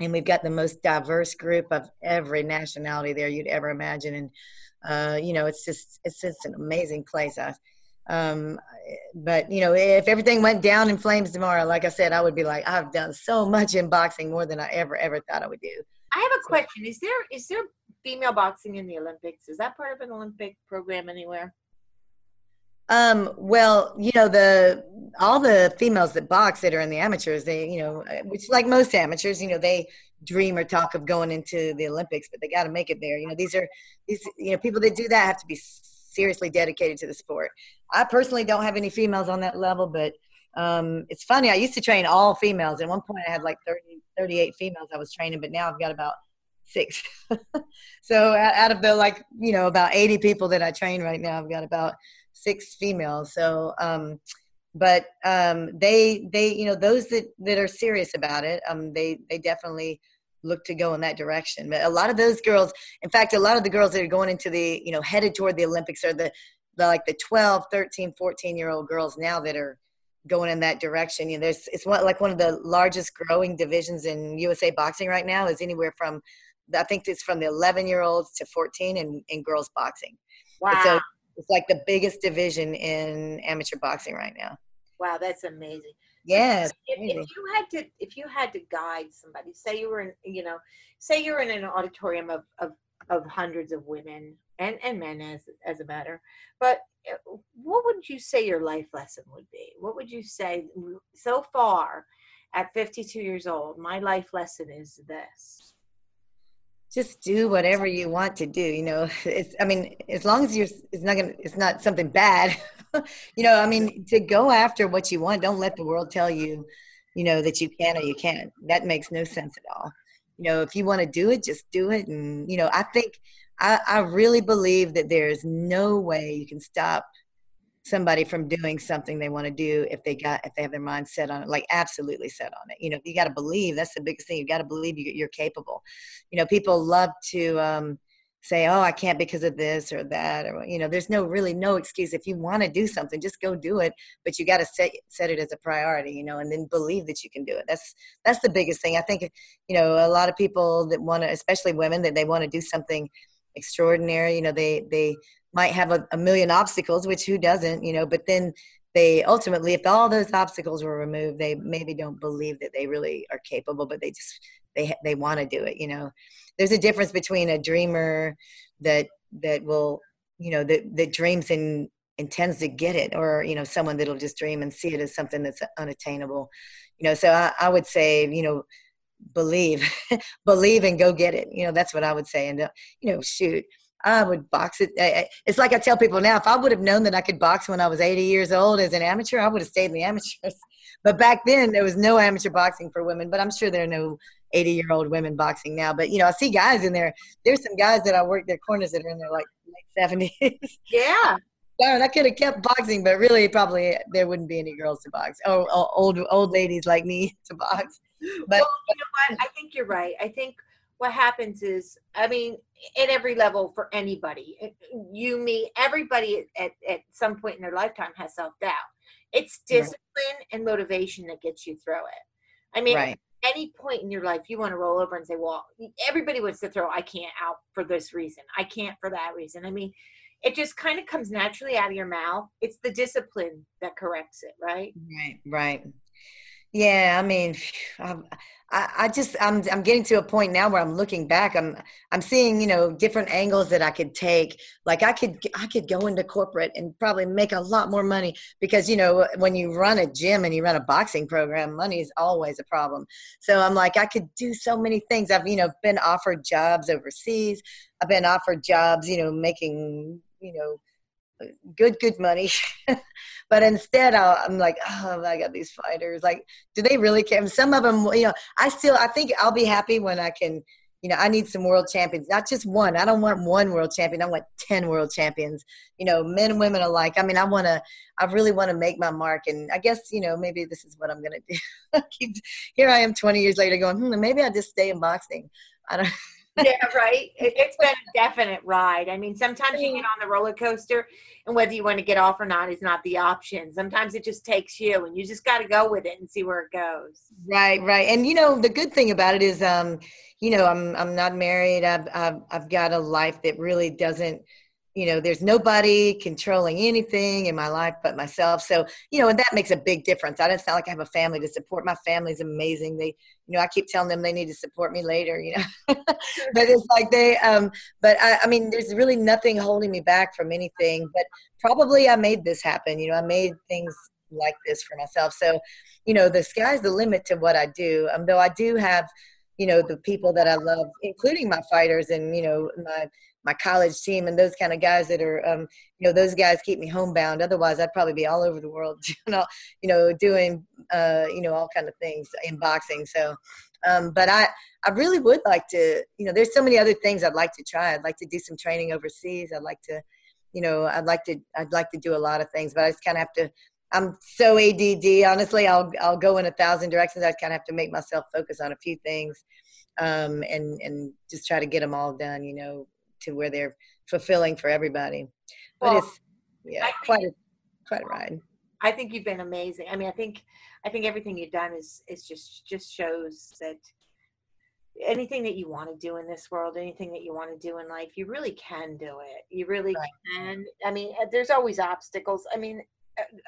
Speaker 5: and we've got the most diverse group of every nationality there you'd ever imagine and uh, you know it's just it's just an amazing place I, um, but you know if everything went down in flames tomorrow like i said i would be like i've done so much in boxing more than i ever ever thought i would do
Speaker 3: i have a question is there is there female boxing in the Olympics. Is that part of an Olympic program anywhere?
Speaker 5: Um, well, you know, the all the females that box that are in the amateurs, they, you know, which like most amateurs, you know, they dream or talk of going into the Olympics, but they got to make it there. You know, these are these, you know, people that do that have to be seriously dedicated to the sport. I personally don't have any females on that level, but um, it's funny. I used to train all females. At one point, I had like 30, 38 females I was training, but now I've got about six. so out of the like, you know, about 80 people that I train right now, I've got about six females. So, um, but um, they they you know those that that are serious about it, um, they they definitely look to go in that direction. But a lot of those girls, in fact, a lot of the girls that are going into the you know headed toward the Olympics are the, the like the 12, 13, 14 year old girls now that are going in that direction. You know, there's it's what like one of the largest growing divisions in USA boxing right now is anywhere from I think it's from the 11 year olds to 14 in, in girls boxing.
Speaker 3: Wow. So
Speaker 5: it's like the biggest division in amateur boxing right now.
Speaker 3: Wow, that's amazing.
Speaker 5: Yes.
Speaker 3: If, if, you had to, if you had to guide somebody, say you were in, you know, say you're in an auditorium of, of, of hundreds of women and, and men as, as a matter, but uh, what would you say your life lesson would be? What would you say so far at 52 years old? My life lesson is this
Speaker 5: just do whatever you want to do you know? It's i mean as long as you're it's not gonna it's not something bad. You know i mean to go after what you want don't let the world tell you you know that you can or you can't. That makes no sense at all. You know if you want to do it just do it. And you know i think i i really believe that there's no way you can stop somebody from doing something they want to do if they got if they have their mind set on it like absolutely set on it. You know you got to believe that's the biggest thing you got to believe you, are capable. You know people love to um, say oh i can't because of this or that or you know there's no really no excuse. If you want to do something just go do it but you got to set set it as a priority you know and then believe that you can do it. That's that's the biggest thing. I think you know a lot of people that want to especially women that they want to do something extraordinary you know they they might have a, a million obstacles, which who doesn't, you know, but then they ultimately, if all those obstacles were removed, they maybe don't believe that they really are capable, but they just, they, they want to do it. You know, there's a difference between a dreamer that, that will, you know, that, that dreams and intends to get it or, you know, someone that'll just dream and see it as something that's unattainable, you know, so I, I would say, you know, believe, believe and go get it. You know, that's what I would say. And, uh, you know, shoot, I would box it. It's like I tell people now, if I would have known that I could box when I was 80 years old as an amateur, I would have stayed in the amateurs. But back then, there was no amateur boxing for women. But I'm sure there are no 80 year old women boxing now. But you know, I see guys in there. There's some guys that I work their corners that are in their like late 70s.
Speaker 3: Yeah.
Speaker 5: Darn, I could have kept boxing, but really, probably there wouldn't be any girls to box. Oh, old old ladies like me to box.
Speaker 3: But well, you know what? I think you're right. I think what happens is, I mean, at every level for anybody, you, me, everybody at, at some point in their lifetime has self doubt. It's discipline right. and motivation that gets you through it. I mean, right. any point in your life, you want to roll over and say, well, everybody wants to throw, I can't out for this reason. I can't for that reason. I mean, it just kind of comes naturally out of your mouth. It's the discipline that corrects it, right?
Speaker 5: Right, right. Yeah, I mean, I've, I, just I'm I'm getting to a point now where I'm looking back. I'm I'm seeing you know different angles that I could take. Like I could I could go into corporate and probably make a lot more money because you know when you run a gym and you run a boxing program, money is always a problem. So I'm like I could do so many things. I've you know been offered jobs overseas. I've been offered jobs you know making you know good good money. But instead i am like oh i got these fighters. Like do they really care? Some of them you know i still i think i'll be happy when i can you know i need some world champions not just one. I don't want one world champion. I want 10 world champions. You know men and women alike. I mean i want to i really want to make my mark. And i guess you know maybe this is what i'm to do. Here i am 20 years later going hmm, maybe i'll just stay in boxing. I don't
Speaker 3: yeah, right. It, has been a definite ride. I mean, sometimes you get on the roller coaster, and whether you want to get off or not is not the option. Sometimes it just takes you, and you just got to go with it and see where it goes.
Speaker 5: Right, right. And you know, the good thing about it is, um, you know, I'm I'm not married. I've I've, I've got a life that really doesn't you know there's nobody controlling anything in my life but myself. So you know and that makes a big difference. I don't sound like i have a family to support. My family's amazing. They you know i keep telling them they need to support me later you know. But it's like they um but I, I mean there's really nothing holding me back from anything but probably i made this happen you know i made things like this for myself. So you know the sky's the limit to what i do. Um though i do have you know the people that i love including my fighters and you know my my college team and those kind of guys that are um, you know those guys keep me homebound. Otherwise i'd probably be all over the world you know you know doing uh, you know all kind of things in boxing. So um, but i i really would like to you know there's so many other things i'd like to try. I'd like to do some training overseas. I'd like to you know i'd like to i'd like to do a lot of things but i just kind of have to i'm so add honestly i'll i'll go in a thousand directions i kind of have to make myself focus on a few things um, and and just try to get them all done you know to where they're fulfilling for everybody. But well, it's yeah, quite a quite a ride.
Speaker 3: I think you've been amazing. I mean, I think I think everything you've done is is just just shows that anything that you want to do in this world, anything that you want to do in life, you really can do it. You really right. can. I mean, uh, there's always obstacles. I mean,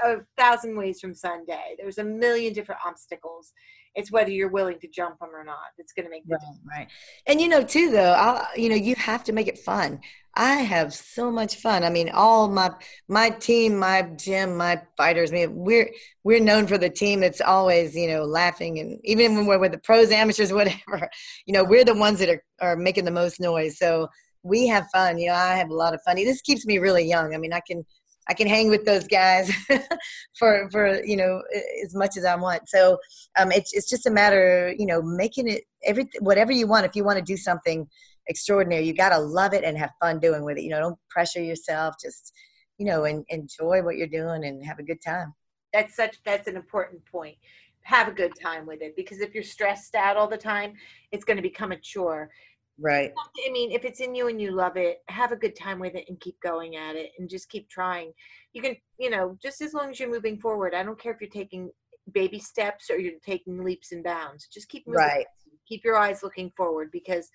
Speaker 3: a, thousand ways from Sunday. There's a million different obstacles. It's whether you're willing to jump them or not that's going to make the
Speaker 5: right, difference. right. And you know too though I'll, you know you have to make it fun. I have so much fun. I mean all my my team my gym my fighters I mean, we're we're known for the team that's always you know laughing and even when we're with the pros amateurs whatever you know we're the ones that are are making the most noise. So we have fun. You know i have a lot of fun. This keeps me really young. I mean i can I can hang with those guys for for you know as much as I want. So um, it's it's just a matter, you know, making it everything whatever you want. If you want to do something extraordinary, you got to love it and have fun doing with it. You know, don't pressure yourself. Just you know, and enjoy what you're doing and have a good time.
Speaker 3: That's such that's an important point. Have a good time with it because if you're stressed out all the time, it's going to become a chore.
Speaker 5: Right.
Speaker 3: I mean, if it's in you and you love it, have a good time with it and keep going at it and just keep trying. You can, you know, just as long as you're moving forward. I don't care if you're taking baby steps or you're taking leaps and bounds. Just keep moving.
Speaker 5: Right.
Speaker 3: Keep your eyes looking forward because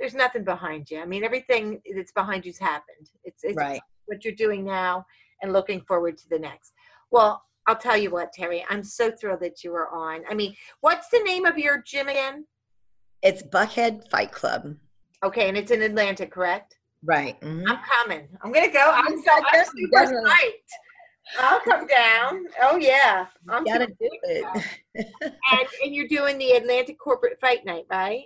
Speaker 3: there's nothing behind you. I mean, everything that's behind you's happened. It's, it's
Speaker 5: right.
Speaker 3: what you're doing now and looking forward to the next. Well, I'll tell you what, Terri, I'm so thrilled that you were on. I mean, what's the name of your gym again?
Speaker 5: It's Buckhead Fight Club.
Speaker 3: Okay, and it's in Atlanta, correct?
Speaker 5: Right. Mm-hmm.
Speaker 3: I'm coming. I'm gonna go. I'm so I'm super psyched. I'll come down. Oh yeah, I'm
Speaker 5: gotta do it.
Speaker 3: and, and you're doing the Atlanta Corporate Fight Night, right?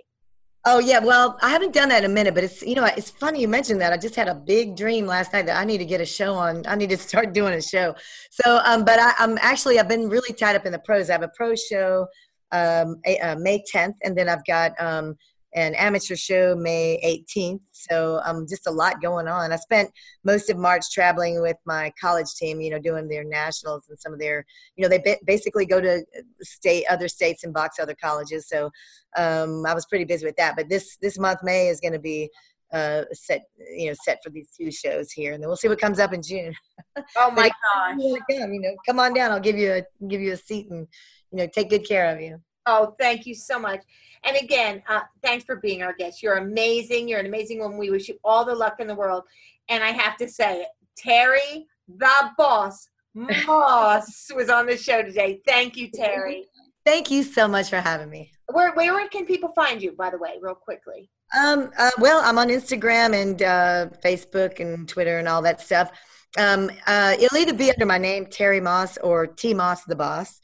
Speaker 5: Oh yeah, well, I haven't done that in a minute, but it's you know it's funny you mentioned that. I just had a big dream last night that I need to get a show on. I need to start doing a show. So, um, but I, am actually I've been really tied up in the pros. I have a pro show um, a, uh, May 10th, and then I've got um, an amateur show May 18th. So um, just a lot going on. I spent most of March traveling with my college team, you know, doing their nationals and some of their, you know, they basically go to state other states and box other colleges. So um, I was pretty busy with that. But this this month May is going to be uh, set, you know, set for these two shows here, and then we'll see what comes up in June.
Speaker 3: Oh my gosh!
Speaker 5: You, come, you know, come on down. I'll give you a give you a seat and you know take good care of you.
Speaker 3: Oh, thank you so much. And again, uh, thanks for being our guest. You're amazing. You're an amazing woman. We wish you all the luck in the world. And I have to say, Terri, the boss, Moss, was on the show today. Thank you, Terri.
Speaker 5: Thank you so much for having me.
Speaker 3: Where, where can people find you, by the way, real quickly?
Speaker 5: Um, uh, well, I'm on Instagram and uh, Facebook and Twitter and all that stuff. Um, uh, it'll either be under my name, Terri Moss, or T Moss the Boss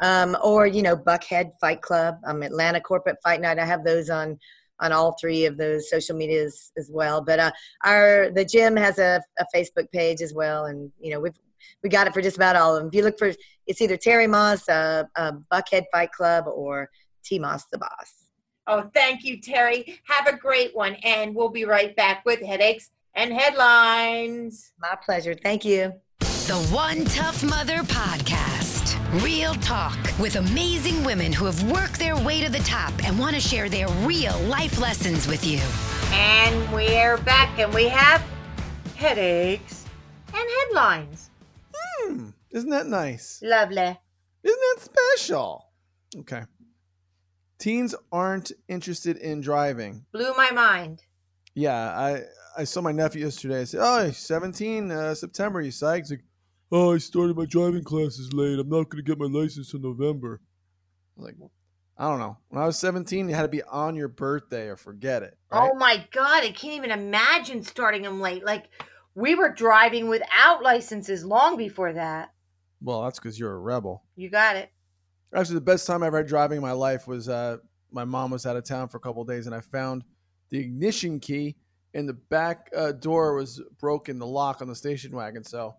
Speaker 5: um, or you know Buckhead Fight Club, um, Atlanta Corporate Fight Night. I have those on on all three of those social medias as well. But uh, our the gym has a, a Facebook page as well, and you know we've we got it for just about all of them. If you look for it's either Terri Moss, uh, uh, Buckhead Fight Club, or T Moss the Boss.
Speaker 3: Oh, thank you, Terri. Have a great one, and we'll be right back with headaches and headlines.
Speaker 5: My pleasure. Thank you.
Speaker 2: The One Tough Mother Podcast. Real talk with amazing women who have worked their way to the top and want to share their real life lessons with you.
Speaker 3: And we're back and we have headaches and headlines.
Speaker 4: Hmm, isn't that nice?
Speaker 3: Lovely.
Speaker 4: Isn't that special? Okay. Teens aren't interested in driving.
Speaker 3: Blew my mind.
Speaker 4: Yeah, I I saw my nephew yesterday. I said, "Oh, 17 uh, September. You psyched?" He's like, "Oh, I started my driving classes late. I'm not going to get my license in November." I was like, I don't know. When I was 17, you had to be on your birthday or forget it. Right?
Speaker 3: Oh my god, I can't even imagine starting them late. Like we were driving without licenses long before that.
Speaker 4: Well, that's because you're a rebel.
Speaker 3: You got it.
Speaker 4: Actually, the best time I ever had driving in my life was uh, my mom was out of town for a couple of days, and I found the ignition key, and the back uh, door was broken, the lock on the station wagon. So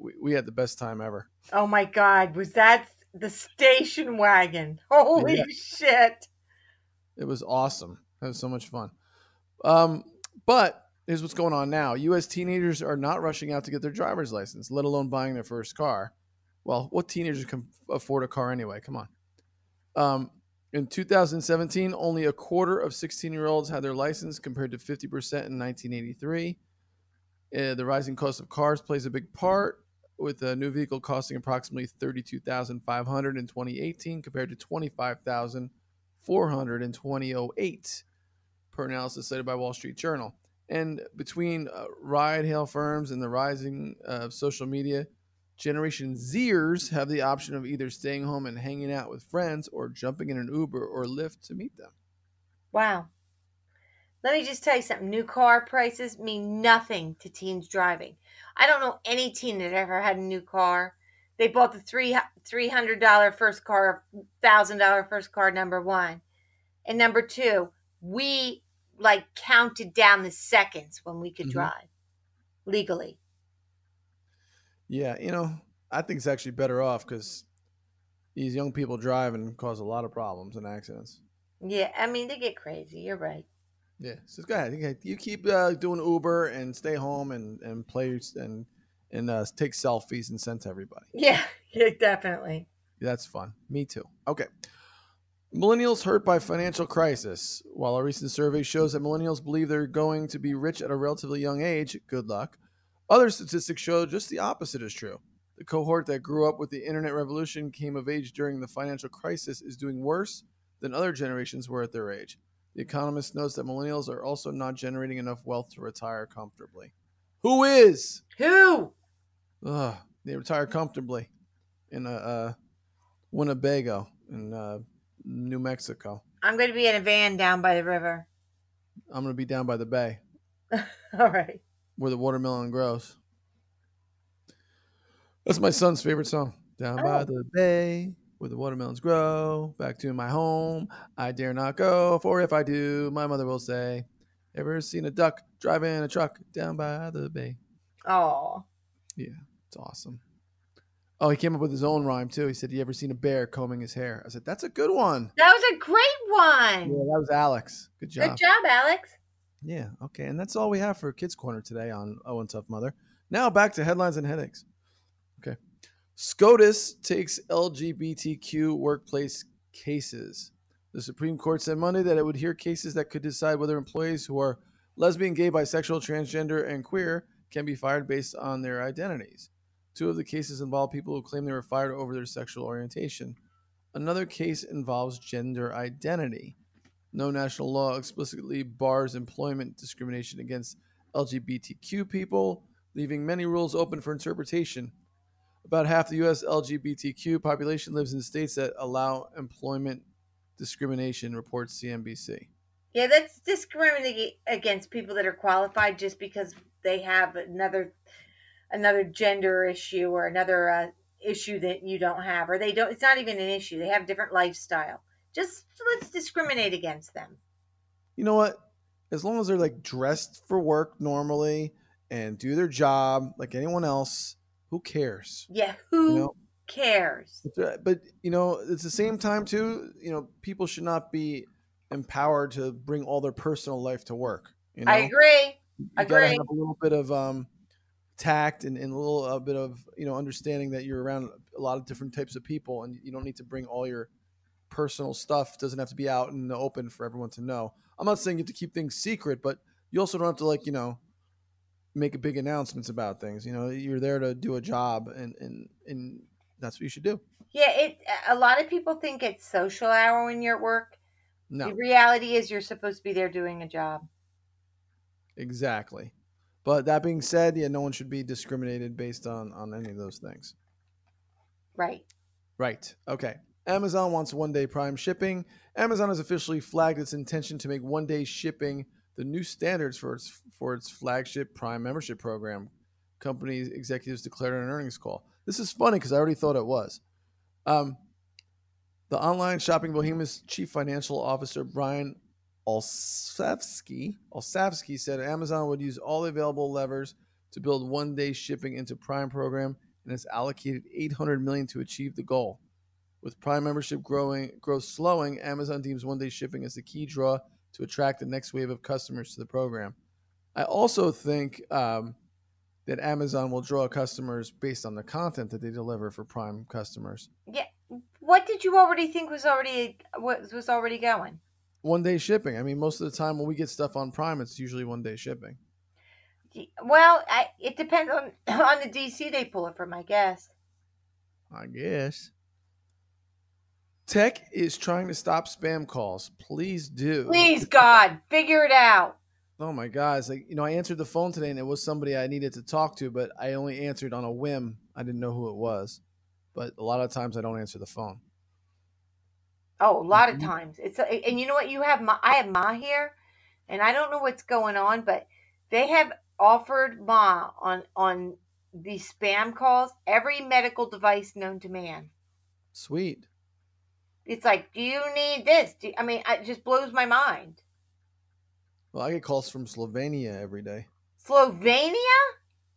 Speaker 4: we, we had the best time ever.
Speaker 3: Oh my god, was that the station wagon? Holy
Speaker 4: Yeah.
Speaker 3: shit.
Speaker 4: It was awesome. It was so much fun. Um, but here's what's going on now. U.S. teenagers are not rushing out to get their driver's license, let alone buying their first car. Well, what teenagers can afford a car anyway? Come on. Um, in 2017, only a quarter of 16 year olds had their license compared to 50% in 1983. Uh, the rising cost of cars plays a big part, with a new vehicle costing approximately 32500 in 2018 compared to 25000 400 in 2008, per analysis cited by Wall Street Journal. And between uh, ride hail firms and the rising of social media, Generation Zers have the option of either staying home and hanging out with friends or jumping in an Uber or Lyft to meet them.
Speaker 3: Wow. Let me just tell you something. New car prices mean nothing to teens driving. I don't know any teen that ever had a new car. They bought the three three hundred dollar first car, thousand dollar first car. Number one, and number two, we like counted down the seconds when we could
Speaker 4: Mhm.
Speaker 3: drive legally.
Speaker 4: Yeah, you know, I think it's actually better off because these young people driving cause a lot of problems and accidents.
Speaker 3: Yeah, I mean they get crazy. You're right.
Speaker 4: Yeah, so go ahead. You- You keep uh, doing Uber and stay home and and play and and uh, take selfies and send to everybody.
Speaker 3: Yeah, yeah, definitely.
Speaker 4: That's fun. Me too. Okay. Millennials hurt by financial crisis. While a recent survey shows that millennials believe they're going to be rich at a relatively young age, good luck. Other statistics show just the opposite is true. The cohort that grew up with the internet revolution came of age during the financial crisis is doing worse than other generations were at their age. The Economist notes that millennials are also not generating enough wealth to retire comfortably. Who is?
Speaker 3: Who?
Speaker 4: Ugh, they retire comfortably in a, uh Winnebago in uh, New Mexico.
Speaker 3: I'm going to be in a van down by the river.
Speaker 4: I'm gonna be down by the bay
Speaker 3: All right.
Speaker 4: where the watermelon grows. That's my son's favorite song. Down by
Speaker 3: Oh.
Speaker 4: the bay where the watermelons grow. Back to my home. I dare not go, for if I do, my mother will say, "Ever seen a duck driving a truck down by the bay?"
Speaker 3: Oh, Yeah,
Speaker 4: It's awesome. Oh, he came up with his own rhyme too. He said, "You ever seen a bear combing his hair?" I said, "That's a good one."
Speaker 3: that was a great one.
Speaker 4: Yeah, that was Alex. Good job.
Speaker 3: Good job, Alex.
Speaker 4: Yeah, okay. And that's all we have for Kids Corner today on Oh and Tough Mother. Now back to headlines and headaches. SCOTUS takes LGBTQ workplace cases. The Supreme Court said Monday that it would hear cases that could decide whether employees who are lesbian, gay, bisexual, transgender, and queer can be fired based on their identities. Two of the cases involve people who claim they were fired over their sexual orientation. Another case involves gender identity. No national law explicitly bars employment discrimination against LGBTQ people, leaving many rules open for interpretation. About half the U.S. LGBTQ population lives in states that allow employment discrimination, reports CNBC.
Speaker 3: Yeah, that's discriminating against people that are qualified just because they have another another gender issue or another uh, issue that you don't have, or they don't. It's not even an issue. They have different lifestyle. Just let's discriminate against them.
Speaker 4: You know what? As long as they're like dressed for work normally and do their job like anyone else, who cares?
Speaker 3: Yeah, who
Speaker 4: You know,
Speaker 3: cares?
Speaker 4: But, uh, but you know, it's the same time too. You know, people should not be empowered to bring all their personal life to work. You know,
Speaker 3: I agree.
Speaker 4: you gotta have a little bit of um, tact and, and a little a bit of you know understanding that you're around a lot of different types of people, and you don't need to bring all your personal stuff. Doesn't have to be out in the open for everyone to know. I'm not saying you have to keep things secret, but you also don't have to like you know make big announcements about things. You know, you're there to do a job, and and and that's what you should do.
Speaker 3: Yeah, it. A lot of people think it's social hour when you're at work.
Speaker 4: No,
Speaker 3: The reality is, you're supposed to be there doing a job.
Speaker 4: Exactly. But that being said, yeah, no one should be discriminated based on on any of those things.
Speaker 3: Right.
Speaker 4: Right. Okay. Amazon wants one day Prime shipping. Amazon has officially flagged its intention to make one day shipping the new standards for its for its flagship Prime membership program. Company executives declared in an earnings call. This is funny because I already thought it was. Um, the online shopping behemoth's chief financial officer Brian Olsavsky Olsavsky said Amazon would use all available levers to build one day shipping into Prime program and has allocated 800 million to achieve the goal. With Prime membership growing growth slowing, Amazon deems one day shipping as the key draw to attract the next wave of customers to the program. I also think um, that Amazon will draw customers based on the content that they deliver for Prime customers.
Speaker 3: Yeah. What did you already think was already what was already going?
Speaker 4: One day shipping. I mean, most of the time when we get stuff on Prime, it's usually one day shipping.
Speaker 3: Well, I, it depends on on the DC they pull it from, I guess.
Speaker 4: I guess. Tech is trying to stop spam calls. Please do.
Speaker 3: Please, God, figure it out.
Speaker 4: Oh my God. It's like, you know, I answered the phone today and it was somebody I needed to talk to, but I only answered on a whim. I didn't know who it was. But a lot of times I don't answer the phone.
Speaker 3: Oh, a lot of
Speaker 4: Mhm.
Speaker 3: times. It's and you know what? You have my I have Ma here, and I don't know what's going on, but they have offered Ma on on the spam calls every medical device known to man.
Speaker 4: Sweet.
Speaker 3: It's like, do you need this? Do, I mean, it just blows my mind.
Speaker 4: Well, I get calls from Slovenia every day.
Speaker 3: Slovenia?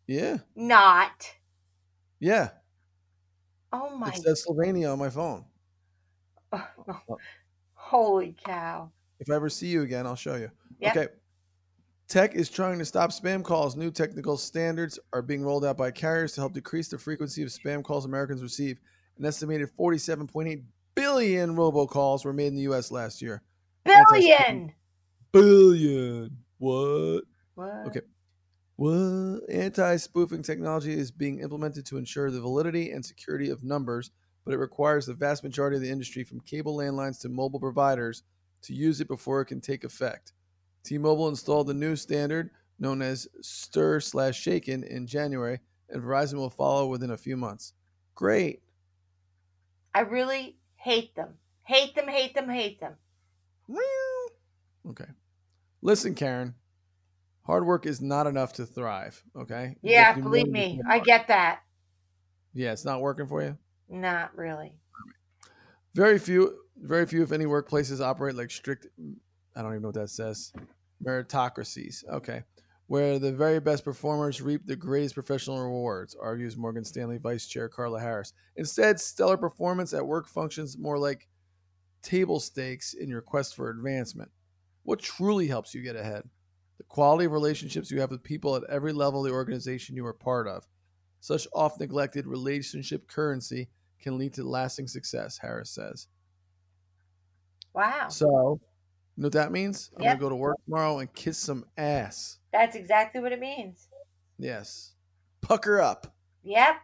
Speaker 4: Yeah.
Speaker 3: Not.
Speaker 4: Yeah.
Speaker 3: Oh my!
Speaker 4: It says Slovenia on my phone.
Speaker 3: Holy cow!
Speaker 4: If I ever see you again, I'll show you.
Speaker 3: Yep.
Speaker 4: Okay. Tech is trying to stop spam calls. New technical standards are being rolled out by carriers to help decrease the frequency of spam calls Americans receive. An estimated 47.8 billion robocalls were made in the U.S. last year.
Speaker 3: Billion.
Speaker 4: Billion. What?
Speaker 3: What?
Speaker 4: Okay. What? Anti spoofing technology is being implemented to ensure the validity and security of numbers, but it requires the vast majority of the industry, from cable landlines to mobile providers, to use it before it can take effect. T Mobile installed the new standard known as Stir slash Shaken in January, and Verizon will follow within a few months. Great.
Speaker 3: I really hate them. Hate them. Hate them. Hate them.
Speaker 4: Okay. Listen, Karen. Hard work is not enough to thrive. Okay.
Speaker 3: Yeah,
Speaker 4: have to do
Speaker 3: believe me, I get that.
Speaker 4: Yeah, it's not working for you.
Speaker 3: Not really.
Speaker 4: Very few, very few, if any, workplaces operate like strict. I don't even know what that says. Meritocracies. Okay, where the very best performers reap the greatest professional rewards, argues Morgan Stanley Vice Chair Carla Harris. Instead, stellar performance at work functions more like table stakes in your quest for advancement. What truly helps you get ahead? The quality of relationships you have with people at every level of the organization you are part of. Such oft neglected relationship currency can lead to lasting success, Harris says.
Speaker 3: Wow.
Speaker 4: So, you know what that means? I'm
Speaker 3: Yep.
Speaker 4: going to go to work tomorrow and kiss some ass.
Speaker 3: That's exactly what it means.
Speaker 4: Yes. Pucker up.
Speaker 3: Yep.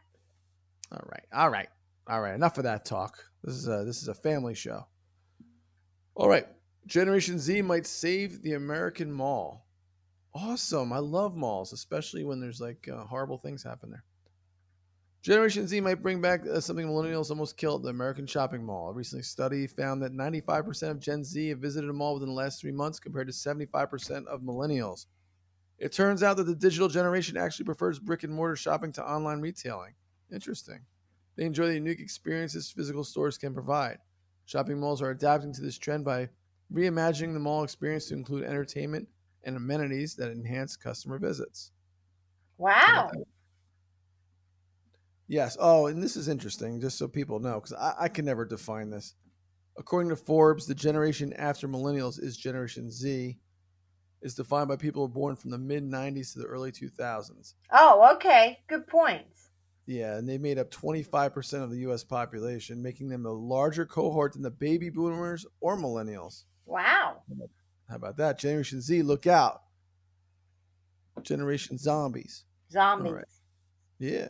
Speaker 4: All right. All right. All right. Enough of that talk. This is a this is a family show. All right. Generation Z might save the American mall. Awesome. I love malls, especially when there's like uh, horrible things happen there. Generation Z might bring back uh, something millennials almost killed the American shopping mall. A recent study found that 95% of Gen Z have visited a mall within the last three months compared to 75% of millennials. It turns out that the digital generation actually prefers brick and mortar shopping to online retailing. Interesting. They enjoy the unique experiences physical stores can provide. Shopping malls are adapting to this trend by reimagining the mall experience to include entertainment and amenities that enhance customer visits.
Speaker 3: Wow.
Speaker 4: Yes. Oh, and this is interesting, just so people know, because I, I can never define this. According to Forbes, the generation after millennials is Generation Z, is defined by people who are born from the mid 90s to the early 2000s.
Speaker 3: Oh, okay. Good points.
Speaker 4: Yeah, and they made up 25% of the U.S. population, making them a larger cohort than the baby boomers or millennials.
Speaker 3: Wow.
Speaker 4: How about that? Generation Z, look out. Generation zombies.
Speaker 3: Zombies.
Speaker 4: right. Yeah.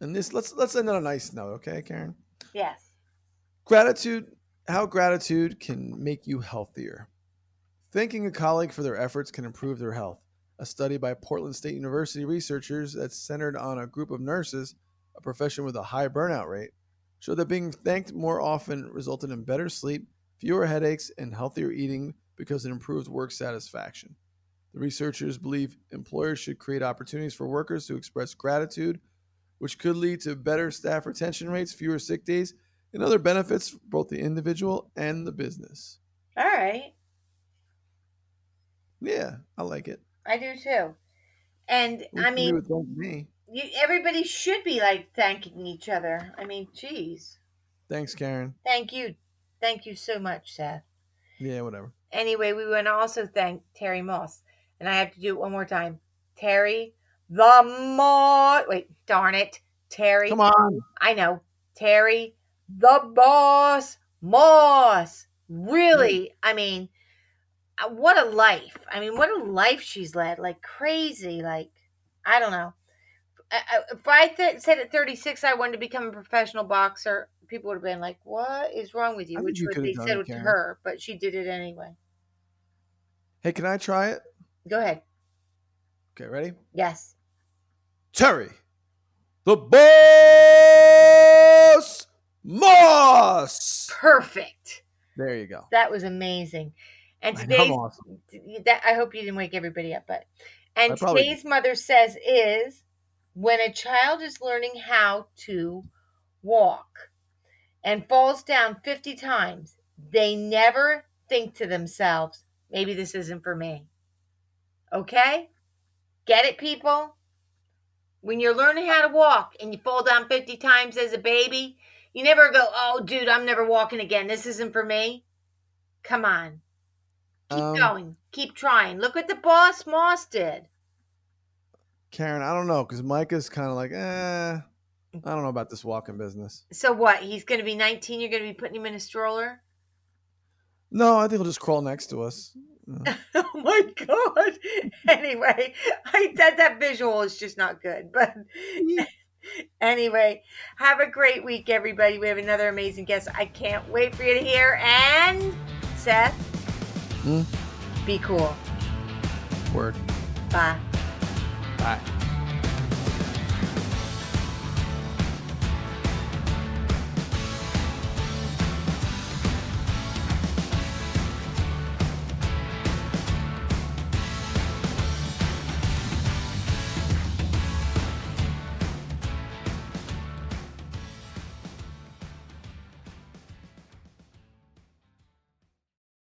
Speaker 4: And this let's let's end on a nice note, okay, Karen?
Speaker 3: Yes.
Speaker 4: Gratitude, how gratitude can make you healthier. Thanking a colleague for their efforts can improve their health. A study by Portland State University researchers that's centered on a group of nurses, a profession with a high burnout rate, showed that being thanked more often resulted in better sleep, fewer headaches, and healthier eating because it improved work satisfaction. The researchers believe employers should create opportunities for workers to express gratitude, which could lead to better staff retention rates, fewer sick days, and other benefits for both the individual and the business.
Speaker 3: All right.
Speaker 4: Yeah, I like it.
Speaker 3: I do too. And I
Speaker 4: can you do
Speaker 3: mean,
Speaker 4: me.
Speaker 3: you, everybody should be like thanking each other. I mean, geez.
Speaker 4: Thanks, Karen.
Speaker 3: Thank you. Thank you so much, Seth.
Speaker 4: Yeah, whatever.
Speaker 3: Anyway, we want to also thank Terri Moss. And I have to do it one more time. Terri the Moss. Wait, darn it. Terri.
Speaker 4: Come on.
Speaker 3: I know. Terri the Boss Moss. Really? I mean, Uh, what a life. I mean, what a life she's led. Like crazy. Like, I don't know. I- I- If I th- said at 36 I wanted to become a professional boxer, people would have been like, "What is wrong with you?"
Speaker 4: I
Speaker 3: Which
Speaker 4: you
Speaker 3: they said
Speaker 4: it,
Speaker 3: to her, but she did it anyway.
Speaker 4: Hey, can I try it?
Speaker 3: Go ahead.
Speaker 4: Okay, ready?
Speaker 3: Yes.
Speaker 4: Terri, the boss Moss.
Speaker 3: Perfect.
Speaker 4: There you go.
Speaker 3: That was amazing. And
Speaker 4: I know, I'm
Speaker 3: today's
Speaker 4: awesome.
Speaker 3: that I hope you didn't wake everybody up, but and today's mother says is when a child is learning how to walk and falls down 50 times, they never think to themselves, maybe this isn't for me. Okay? Get it, people? When you're learning how to walk and you fall down 50 times as a baby, you never go, oh, dude, I'm never walking again. This isn't for me. Come on. Keep
Speaker 4: Um,
Speaker 3: going. Keep trying. Look what the boss Moss did.
Speaker 4: Karen, I don't know because Micah's kind of like, eh, I don't know about this walking business.
Speaker 3: So what? He's going to be 19. You're going to be putting him in a stroller?
Speaker 4: No, I think he'll just crawl next to us.
Speaker 3: Oh my god. Anyway, I that that visual is just not good. But anyway, have a great week, everybody. We have another amazing guest. I can't wait for you to hear. And Seth,
Speaker 4: Hmm?
Speaker 3: be cool.
Speaker 4: Word.
Speaker 3: Bye.
Speaker 4: Bye.